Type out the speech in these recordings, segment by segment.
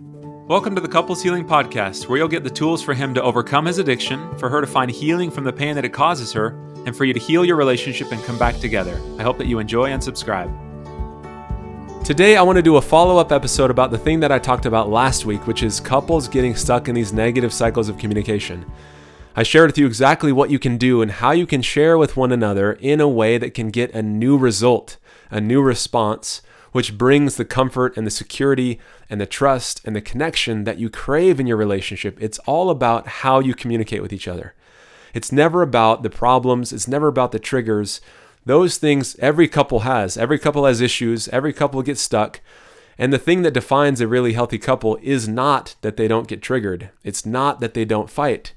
Welcome to the Couples Healing Podcast, where you'll get the tools for him to overcome his addiction, for her to find healing from the pain that it causes her, and for you to heal your relationship and come back together. I hope that you enjoy and subscribe. Today, I want to do a follow up episode about the thing that I talked about last week, which is couples getting stuck in these negative cycles of communication. I shared with you exactly what you can do and how you can share with one another in a way that can get a new result, a new response which brings the comfort and the security and the trust and the connection that you crave in your relationship. It's all about how you communicate with each other. It's never about the problems, it's never about the triggers. Those things every couple has. Every couple has issues, every couple gets stuck. And the thing that defines a really healthy couple is not that they don't get triggered. It's not that they don't fight.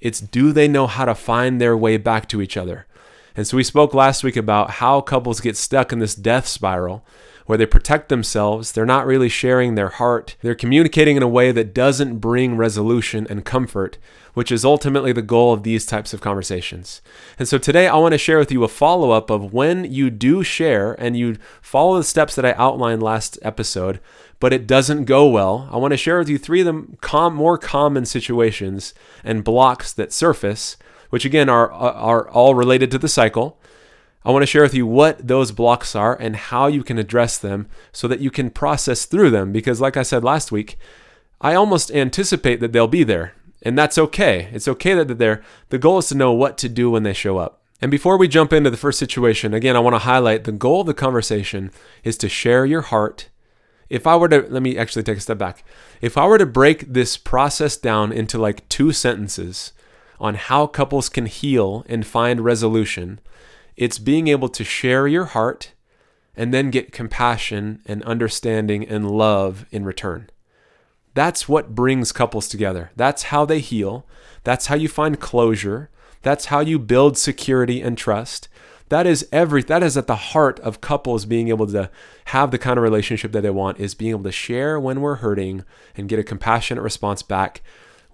It's do they know how to find their way back to each other? And so we spoke last week about how couples get stuck in this death spiral where they protect themselves. They're not really sharing their heart. They're communicating in a way that doesn't bring resolution and comfort, which is ultimately the goal of these types of conversations. And so today I want to share with you a follow up of when you do share and you follow the steps that I outlined last episode, but it doesn't go well. I want to share with you three of the com- more common situations and blocks that surface, which again are, are all related to the cycle. I want to share with you what those blocks are and how you can address them so that you can process through them. Because, like I said last week, I almost anticipate that they'll be there. And that's okay. It's okay that they're there. The goal is to know what to do when they show up. And before we jump into the first situation, again, I want to highlight the goal of the conversation is to share your heart. If I were to, let me actually take a step back. If I were to break this process down into like two sentences on how couples can heal and find resolution, it's being able to share your heart and then get compassion and understanding and love in return. That's what brings couples together. That's how they heal. That's how you find closure. That's how you build security and trust. That is every that is at the heart of couples being able to have the kind of relationship that they want is being able to share when we're hurting and get a compassionate response back.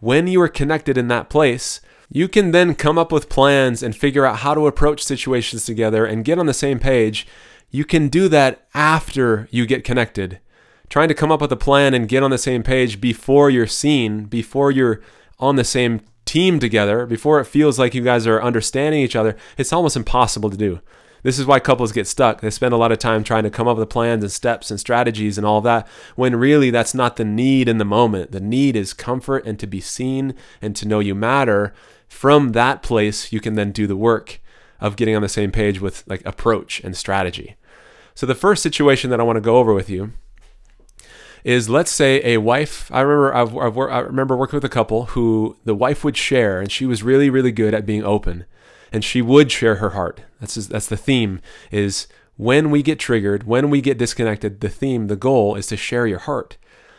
When you are connected in that place, you can then come up with plans and figure out how to approach situations together and get on the same page. You can do that after you get connected. Trying to come up with a plan and get on the same page before you're seen, before you're on the same team together, before it feels like you guys are understanding each other, it's almost impossible to do. This is why couples get stuck. They spend a lot of time trying to come up with plans and steps and strategies and all that, when really that's not the need in the moment. The need is comfort and to be seen and to know you matter. From that place, you can then do the work of getting on the same page with like approach and strategy. So the first situation that I want to go over with you is let's say a wife. I remember I've, I've, i remember working with a couple who the wife would share, and she was really really good at being open, and she would share her heart. That's just, that's the theme. Is when we get triggered, when we get disconnected, the theme, the goal is to share your heart.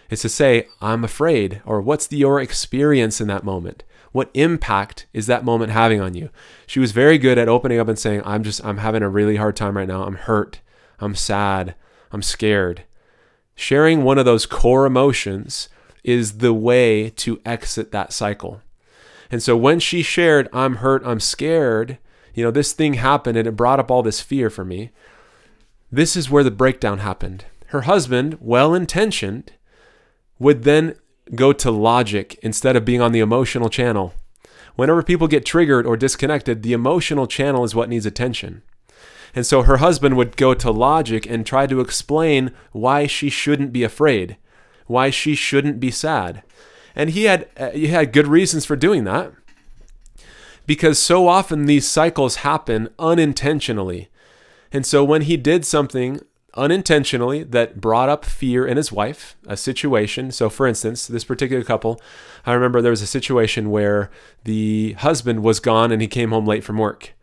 It's to say I'm afraid, or what's the, your experience in that moment. What impact is that moment having on you? She was very good at opening up and saying, I'm just, I'm having a really hard time right now. I'm hurt. I'm sad. I'm scared. Sharing one of those core emotions is the way to exit that cycle. And so when she shared, I'm hurt, I'm scared, you know, this thing happened and it brought up all this fear for me. This is where the breakdown happened. Her husband, well intentioned, would then go to logic instead of being on the emotional channel. Whenever people get triggered or disconnected, the emotional channel is what needs attention. And so her husband would go to logic and try to explain why she shouldn't be afraid, why she shouldn't be sad. And he had uh, he had good reasons for doing that. Because so often these cycles happen unintentionally. And so when he did something unintentionally that brought up fear in his wife, a situation. So, for instance, this particular couple, I remember there was a situation where the husband was gone and he came home late from work.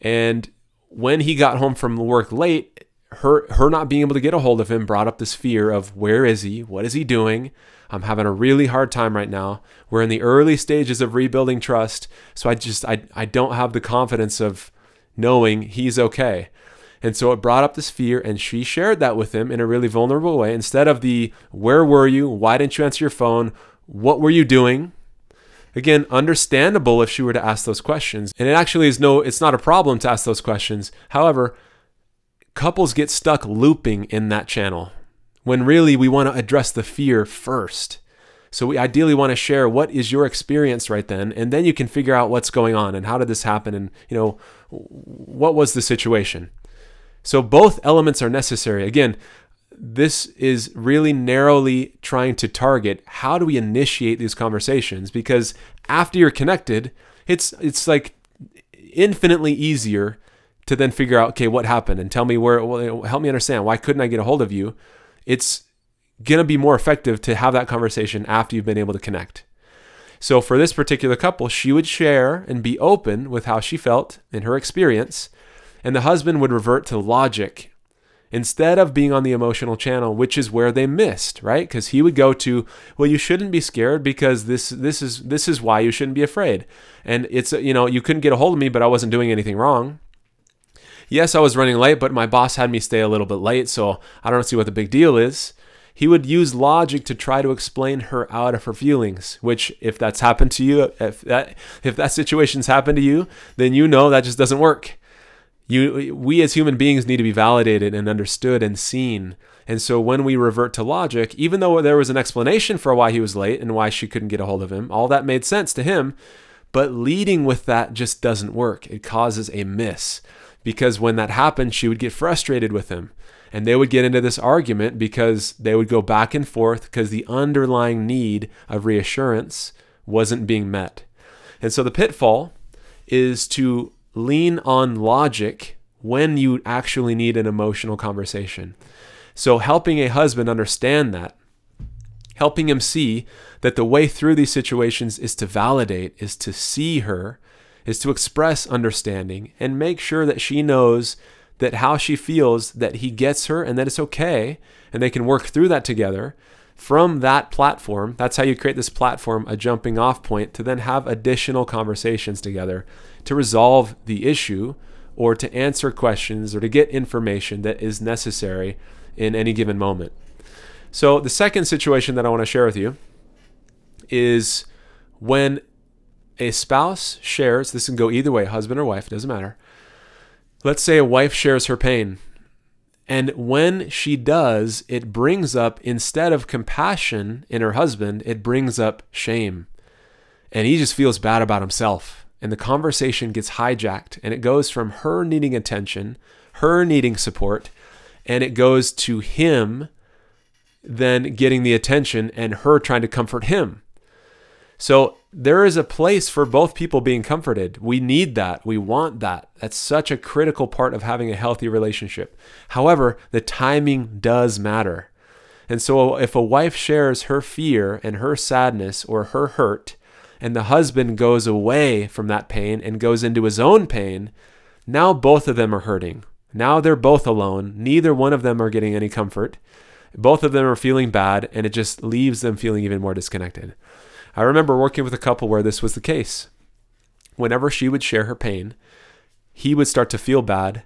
And when he got home from work late, her her not being able to get a hold of him brought up this fear of where is he? What is he doing? I'm having a really hard time right now. We're in the early stages of rebuilding trust, so I just I I don't have the confidence of knowing he's okay. And so it brought up this fear, and she shared that with him in a really vulnerable way. Instead of the, where were you? Why didn't you answer your phone? What were you doing? Again, understandable if she were to ask those questions. And it actually is no, it's not a problem to ask those questions. However, couples get stuck looping in that channel. when really we want to address the fear first. So we ideally want to share what is your experience right then, and then you can figure out what's going on and how did this happen, and you know what was the situation. So both elements are necessary. Again, this is really narrowly trying to target how do we initiate these conversations because after you're connected, it's it's like infinitely easier to then figure out okay what happened and tell me where well, help me understand why couldn't I get a hold of you. It's going to be more effective to have that conversation after you've been able to connect. So for this particular couple, she would share and be open with how she felt in her experience, and the husband would revert to logic instead of being on the emotional channel, which is where they missed, right? Because he would go to, well, you shouldn't be scared because this this is this is why you shouldn't be afraid, and it's you know you couldn't get a hold of me, but I wasn't doing anything wrong. Yes, I was running late, but my boss had me stay a little bit late, so I don't see what the big deal is. He would use logic to try to explain her out of her feelings, which if that's happened to you, if that if that situation's happened to you, then you know that just doesn't work. You we as human beings need to be validated and understood and seen. And so when we revert to logic, even though there was an explanation for why he was late and why she couldn't get a hold of him, all that made sense to him, but leading with that just doesn't work. It causes a miss because when that happened, she would get frustrated with him and they would get into this argument because they would go back and forth because the underlying need of reassurance wasn't being met. And so the pitfall is to lean on logic when you actually need an emotional conversation. So helping a husband understand that, helping him see that the way through these situations is to validate, is to see her, is to express understanding and make sure that she knows that how she feels that he gets her and that it's okay and they can work through that together from that platform that's how you create this platform a jumping off point to then have additional conversations together to resolve the issue or to answer questions or to get information that is necessary in any given moment so the second situation that i want to share with you is when a spouse shares this can go either way husband or wife doesn't matter Let's say a wife shares her pain. And when she does, it brings up, instead of compassion in her husband, it brings up shame. And he just feels bad about himself. And the conversation gets hijacked. And it goes from her needing attention, her needing support, and it goes to him then getting the attention and her trying to comfort him. So there is a place for both people being comforted. We need that. We want that. That's such a critical part of having a healthy relationship. However, the timing does matter. And so if a wife shares her fear and her sadness or her hurt, and the husband goes away from that pain and goes into his own pain, now both of them are hurting. Now they're both alone. Neither one of them are getting any comfort. Both of them are feeling bad, and it just leaves them feeling even more disconnected. I remember working with a couple where this was the case. Whenever she would share her pain, he would start to feel bad,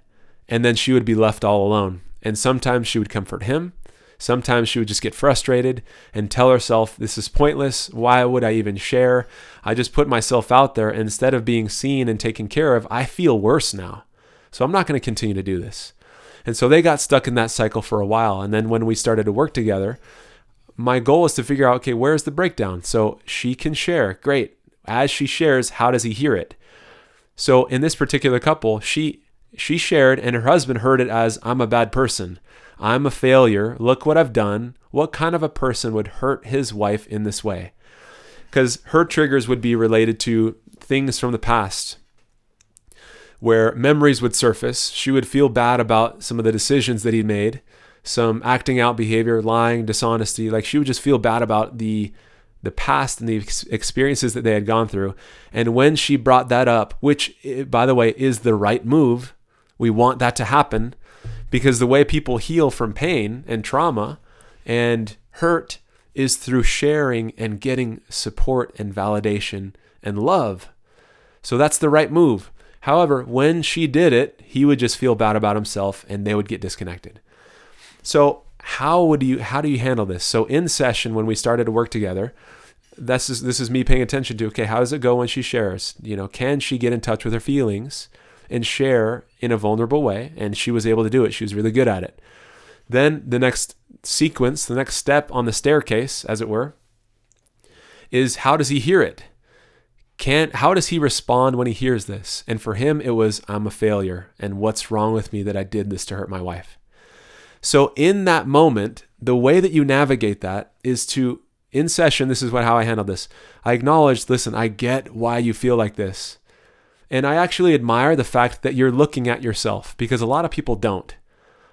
and then she would be left all alone. And sometimes she would comfort him. Sometimes she would just get frustrated and tell herself, This is pointless. Why would I even share? I just put myself out there. Instead of being seen and taken care of, I feel worse now. So I'm not going to continue to do this. And so they got stuck in that cycle for a while. And then when we started to work together, my goal is to figure out okay, where's the breakdown? So she can share. Great. As she shares, how does he hear it? So in this particular couple, she she shared and her husband heard it as I'm a bad person. I'm a failure. Look what I've done. What kind of a person would hurt his wife in this way? Cuz her triggers would be related to things from the past where memories would surface. She would feel bad about some of the decisions that he made some acting out behavior, lying, dishonesty. Like she would just feel bad about the the past and the ex- experiences that they had gone through. And when she brought that up, which by the way is the right move, we want that to happen because the way people heal from pain and trauma and hurt is through sharing and getting support and validation and love. So that's the right move. However, when she did it, he would just feel bad about himself and they would get disconnected. So how would you how do you handle this? So in session when we started to work together, this is this is me paying attention to okay, how does it go when she shares? You know, can she get in touch with her feelings and share in a vulnerable way? And she was able to do it. She was really good at it. Then the next sequence, the next step on the staircase, as it were, is how does he hear it? Can how does he respond when he hears this? And for him it was I'm a failure and what's wrong with me that I did this to hurt my wife. So in that moment, the way that you navigate that is to in session, this is what how I handled this. I acknowledged, listen, I get why you feel like this. And I actually admire the fact that you're looking at yourself because a lot of people don't.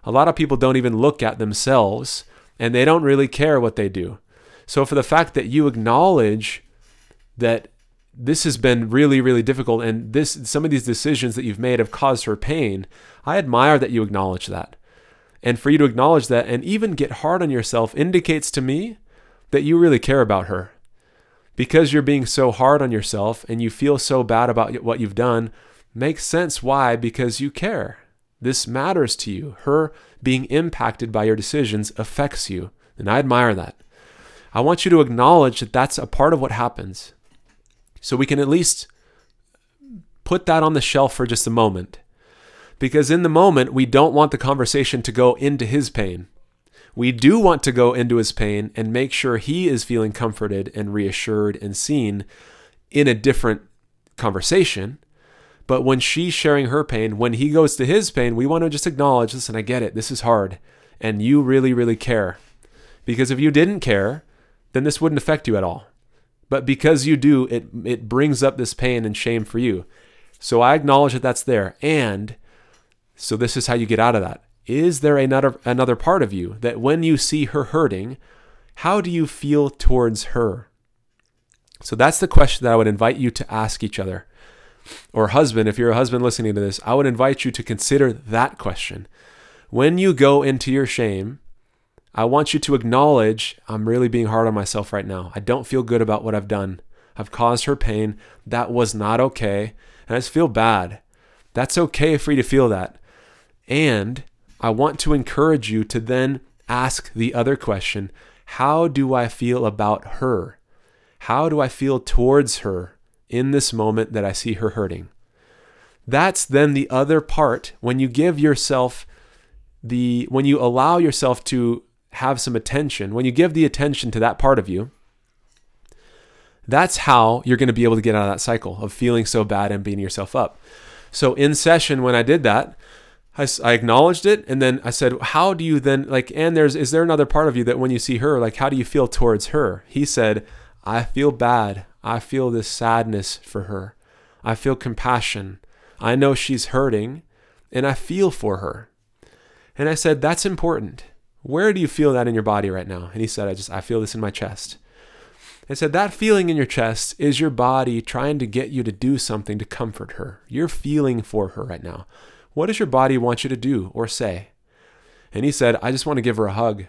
A lot of people don't even look at themselves and they don't really care what they do. So, for the fact that you acknowledge that this has been really, really difficult and this some of these decisions that you've made have caused her pain, I admire that you acknowledge that. And for you to acknowledge that and even get hard on yourself indicates to me that you really care about her. Because you're being so hard on yourself and you feel so bad about what you've done, makes sense why because you care. This matters to you. Her being impacted by your decisions affects you. And I admire that. I want you to acknowledge that that's a part of what happens. So we can at least put that on the shelf for just a moment. Because in the moment, we don't want the conversation to go into his pain. We do want to go into his pain and make sure he is feeling comforted and reassured and seen in a different conversation. But when she's sharing her pain, when he goes to his pain, we want to just acknowledge listen, I get it. This is hard. And you really, really care. Because if you didn't care, then this wouldn't affect you at all. But because you do, it, it brings up this pain and shame for you. So I acknowledge that that's there. And so this is how you get out of that. Is there another another part of you that when you see her hurting, how do you feel towards her? So that's the question that I would invite you to ask each other. Or husband, if you're a husband listening to this, I would invite you to consider that question. When you go into your shame, I want you to acknowledge I'm really being hard on myself right now. I don't feel good about what I've done. I've caused her pain. That was not okay. And I just feel bad. That's okay for you to feel that. And I want to encourage you to then ask the other question How do I feel about her? How do I feel towards her in this moment that I see her hurting? That's then the other part when you give yourself the, when you allow yourself to have some attention, when you give the attention to that part of you, that's how you're going to be able to get out of that cycle of feeling so bad and beating yourself up. So in session, when I did that, I, I acknowledged it and then I said, How do you then, like, and there's, is there another part of you that when you see her, like, how do you feel towards her? He said, I feel bad. I feel this sadness for her. I feel compassion. I know she's hurting and I feel for her. And I said, That's important. Where do you feel that in your body right now? And he said, I just, I feel this in my chest. I said, That feeling in your chest is your body trying to get you to do something to comfort her. You're feeling for her right now. What does your body want you to do or say? And he said, I just want to give her a hug.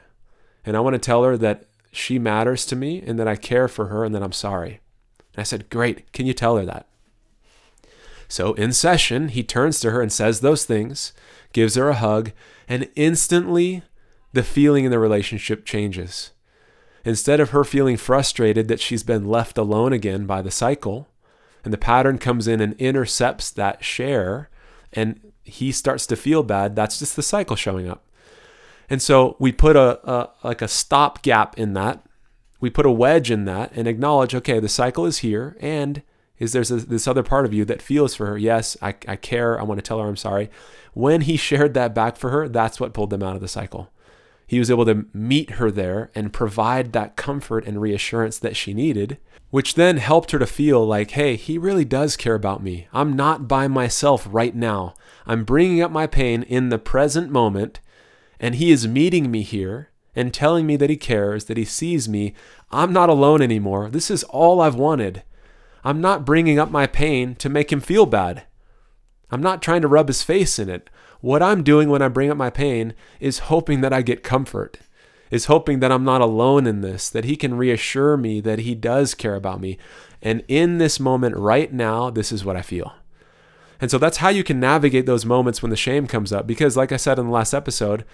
And I want to tell her that she matters to me and that I care for her and that I'm sorry. And I said, Great. Can you tell her that? So in session, he turns to her and says those things, gives her a hug, and instantly the feeling in the relationship changes. Instead of her feeling frustrated that she's been left alone again by the cycle, and the pattern comes in and intercepts that share, and he starts to feel bad, that's just the cycle showing up. And so we put a, a like a stop gap in that. We put a wedge in that and acknowledge, okay, the cycle is here, and is there's this other part of you that feels for her. Yes, I, I care. I want to tell her I'm sorry. When he shared that back for her, that's what pulled them out of the cycle. He was able to meet her there and provide that comfort and reassurance that she needed, which then helped her to feel like, hey, he really does care about me. I'm not by myself right now. I'm bringing up my pain in the present moment, and he is meeting me here and telling me that he cares, that he sees me. I'm not alone anymore. This is all I've wanted. I'm not bringing up my pain to make him feel bad. I'm not trying to rub his face in it. What I'm doing when I bring up my pain is hoping that I get comfort, is hoping that I'm not alone in this, that He can reassure me that He does care about me. And in this moment right now, this is what I feel. And so that's how you can navigate those moments when the shame comes up. Because, like I said in the last episode,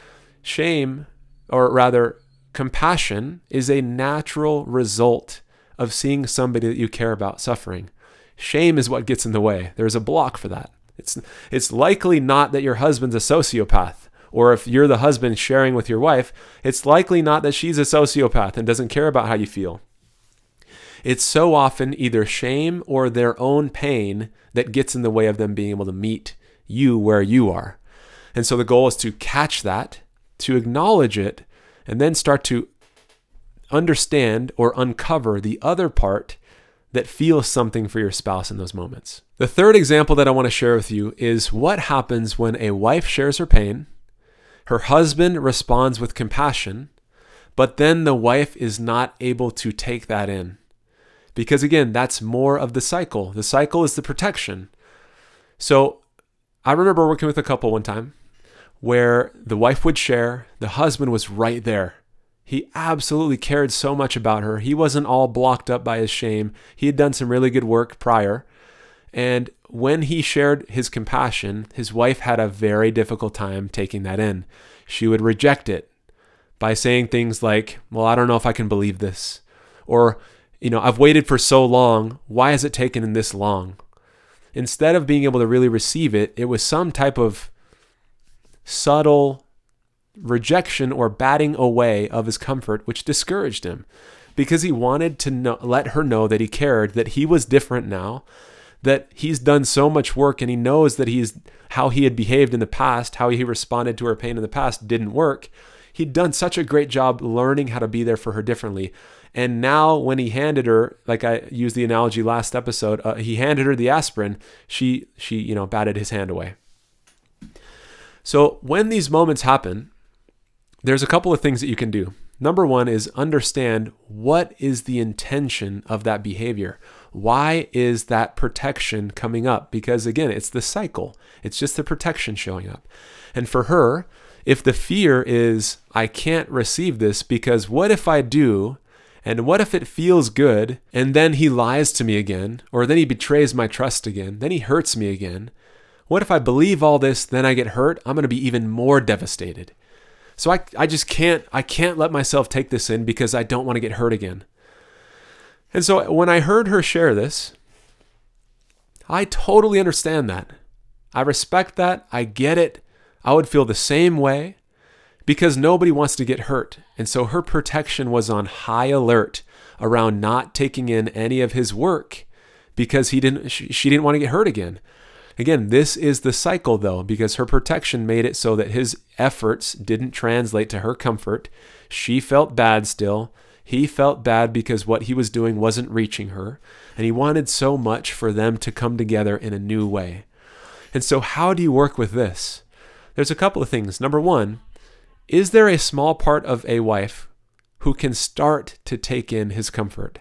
shame, or rather, compassion, is a natural result of seeing somebody that you care about suffering. Shame is what gets in the way. There's a block for that. It's, it's likely not that your husband's a sociopath or if you're the husband sharing with your wife, it's likely not that she's a sociopath and doesn't care about how you feel. It's so often either shame or their own pain that gets in the way of them being able to meet you where you are. And so the goal is to catch that, to acknowledge it, and then start to understand or uncover the other part that feels something for your spouse in those moments. The third example that I want to share with you is what happens when a wife shares her pain, her husband responds with compassion, but then the wife is not able to take that in. Because again, that's more of the cycle. The cycle is the protection. So I remember working with a couple one time where the wife would share, the husband was right there he absolutely cared so much about her. He wasn't all blocked up by his shame. He had done some really good work prior. And when he shared his compassion, his wife had a very difficult time taking that in. She would reject it by saying things like, Well, I don't know if I can believe this. Or, you know, I've waited for so long. Why has it taken him this long? Instead of being able to really receive it, it was some type of subtle rejection or batting away of his comfort, which discouraged him because he wanted to know, let her know that he cared, that he was different now, that he's done so much work and he knows that he's how he had behaved in the past, how he responded to her pain in the past didn't work. He'd done such a great job learning how to be there for her differently. And now, when he handed her, like I used the analogy last episode, uh, he handed her the aspirin. She, she, you know, batted his hand away. So when these moments happen, there's a couple of things that you can do. Number one is understand what is the intention of that behavior. Why is that protection coming up? Because again, it's the cycle, it's just the protection showing up. And for her, if the fear is, I can't receive this because what if I do? And what if it feels good and then he lies to me again? Or then he betrays my trust again? Then he hurts me again? What if I believe all this, then I get hurt? I'm going to be even more devastated. So I, I just can't I can't let myself take this in because I don't want to get hurt again. And so when I heard her share this, I totally understand that. I respect that. I get it. I would feel the same way because nobody wants to get hurt. And so her protection was on high alert around not taking in any of his work because he didn't she, she didn't want to get hurt again. Again, this is the cycle though, because her protection made it so that his efforts didn't translate to her comfort. She felt bad still. He felt bad because what he was doing wasn't reaching her. And he wanted so much for them to come together in a new way. And so, how do you work with this? There's a couple of things. Number one, is there a small part of a wife who can start to take in his comfort?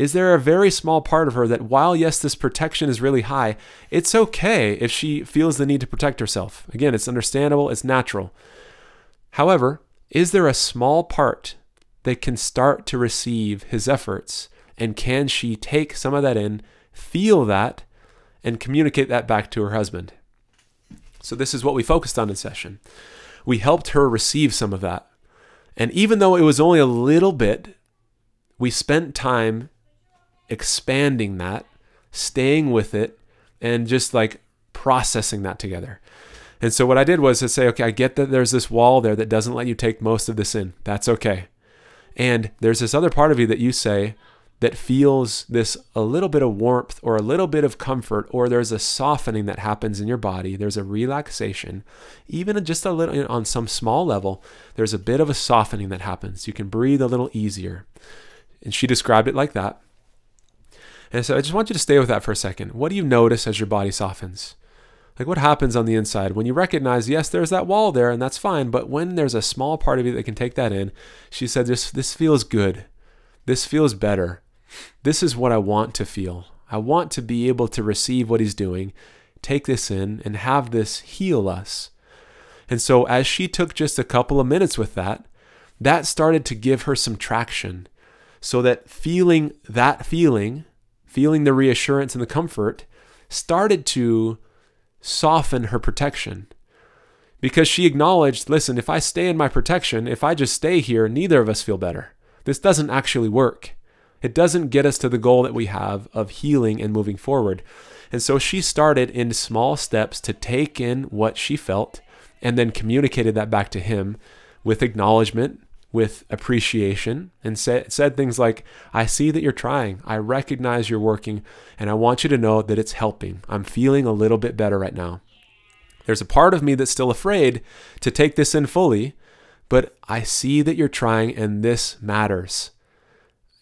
is there a very small part of her that while yes this protection is really high it's okay if she feels the need to protect herself? Again it's understandable it's natural. However is there a small part that can start to receive his efforts? And can she take some of that in feel that and communicate that back to her husband? So this is what we focused on in session we helped her receive some of that and even though it was only a little bit we spent time expanding that, staying with it, and just like processing that together. And so what I did was to say, okay, I get that there's this wall there that doesn't let you take most of this in. That's okay. And there's this other part of you that you say that feels this a little bit of warmth or a little bit of comfort, or there's a softening that happens in your body. There's a relaxation, even just a little on some small level. There's a bit of a softening that happens. You can breathe a little easier. And she described it like that. And so I just want you to stay with that for a second. What do you notice as your body softens? Like what happens on the inside when you recognize, yes, there's that wall there and that's fine, but when there's a small part of you that can take that in, she said, this, this feels good. This feels better. This is what I want to feel. I want to be able to receive what he's doing, take this in, and have this heal us. And so as she took just a couple of minutes with that, that started to give her some traction so that feeling that feeling feeling the reassurance and the comfort, started to soften her protection. Because she acknowledged listen, if I stay in my protection, if I just stay here, neither of us feel better. This doesn't actually work. It doesn't get us to the goal that we have of healing and moving forward. And so she started in small steps to take in what she felt and then communicated that back to him with acknowledgement, with appreciation, and said, said things like, I see that you're trying. I recognize you're working, and I want you to know that it's helping. I'm feeling a little bit better right now. There's a part of me that's still afraid to take this in fully, but I see that you're trying, and this matters.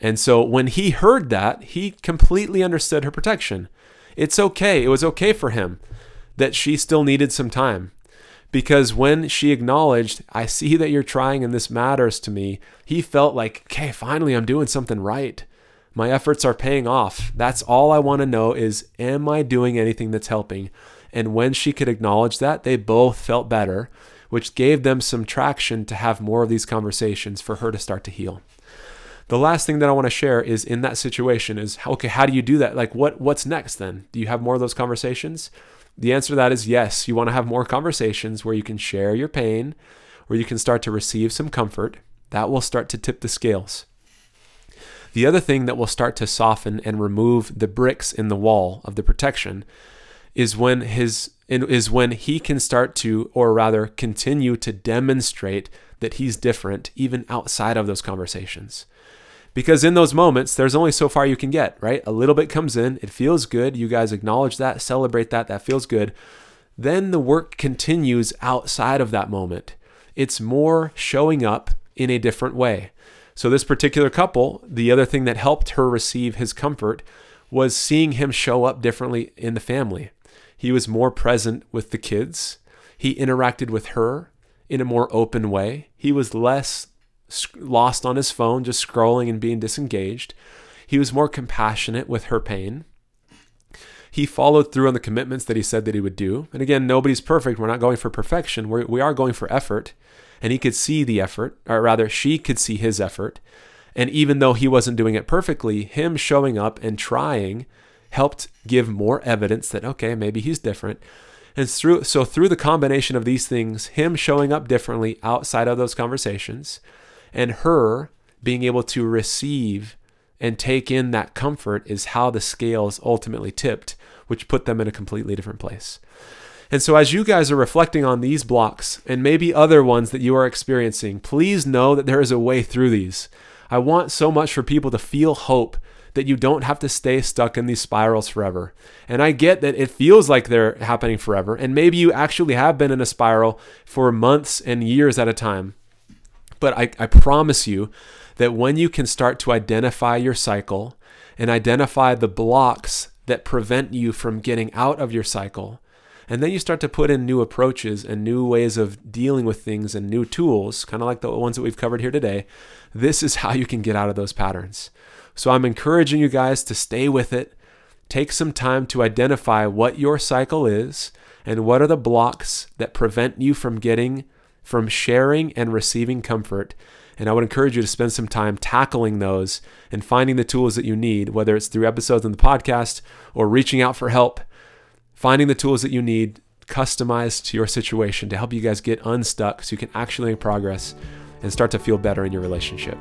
And so when he heard that, he completely understood her protection. It's okay. It was okay for him that she still needed some time. Because when she acknowledged, I see that you're trying and this matters to me, he felt like, okay, finally I'm doing something right. My efforts are paying off. That's all I want to know is, am I doing anything that's helping? And when she could acknowledge that, they both felt better, which gave them some traction to have more of these conversations for her to start to heal. The last thing that I want to share is in that situation is okay, how do you do that? Like what what's next then? Do you have more of those conversations? The answer to that is yes. You want to have more conversations where you can share your pain, where you can start to receive some comfort. That will start to tip the scales. The other thing that will start to soften and remove the bricks in the wall of the protection is when his is when he can start to or rather continue to demonstrate that he's different even outside of those conversations. Because in those moments, there's only so far you can get, right? A little bit comes in, it feels good. You guys acknowledge that, celebrate that, that feels good. Then the work continues outside of that moment. It's more showing up in a different way. So, this particular couple, the other thing that helped her receive his comfort was seeing him show up differently in the family. He was more present with the kids. He interacted with her in a more open way. He was less lost on his phone, just scrolling and being disengaged. He was more compassionate with her pain. He followed through on the commitments that he said that he would do. And again, nobody's perfect. We're not going for perfection. We're, we are going for effort. And he could see the effort, or rather, she could see his effort. And even though he wasn't doing it perfectly, him showing up and trying helped give more evidence that, okay, maybe he's different. And through, so through the combination of these things, him showing up differently outside of those conversations, and her being able to receive and take in that comfort is how the scales ultimately tipped, which put them in a completely different place. And so, as you guys are reflecting on these blocks and maybe other ones that you are experiencing, please know that there is a way through these. I want so much for people to feel hope that you don't have to stay stuck in these spirals forever. And I get that it feels like they're happening forever. And maybe you actually have been in a spiral for months and years at a time. But I, I promise you that when you can start to identify your cycle and identify the blocks that prevent you from getting out of your cycle, and then you start to put in new approaches and new ways of dealing with things and new tools, kind of like the ones that we've covered here today, this is how you can get out of those patterns. So I'm encouraging you guys to stay with it. Take some time to identify what your cycle is and what are the blocks that prevent you from getting from sharing and receiving comfort. And I would encourage you to spend some time tackling those and finding the tools that you need, whether it's through episodes in the podcast or reaching out for help, finding the tools that you need customized to your situation to help you guys get unstuck so you can actually make progress and start to feel better in your relationship.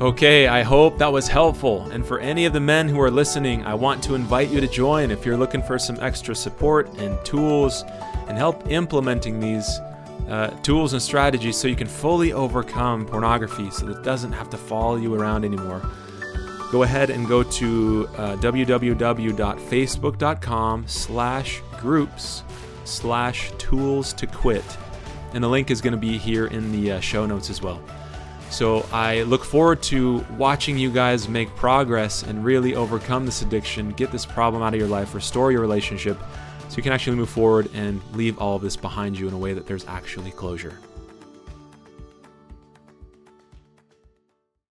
Okay, I hope that was helpful. And for any of the men who are listening, I want to invite you to join if you're looking for some extra support and tools and help implementing these uh, tools and strategies so you can fully overcome pornography so that it doesn't have to follow you around anymore. Go ahead and go to uh, www.facebook.com slash groups slash tools to quit. And the link is going to be here in the uh, show notes as well. So I look forward to watching you guys make progress and really overcome this addiction, get this problem out of your life, restore your relationship, so you can actually move forward and leave all of this behind you in a way that there's actually closure.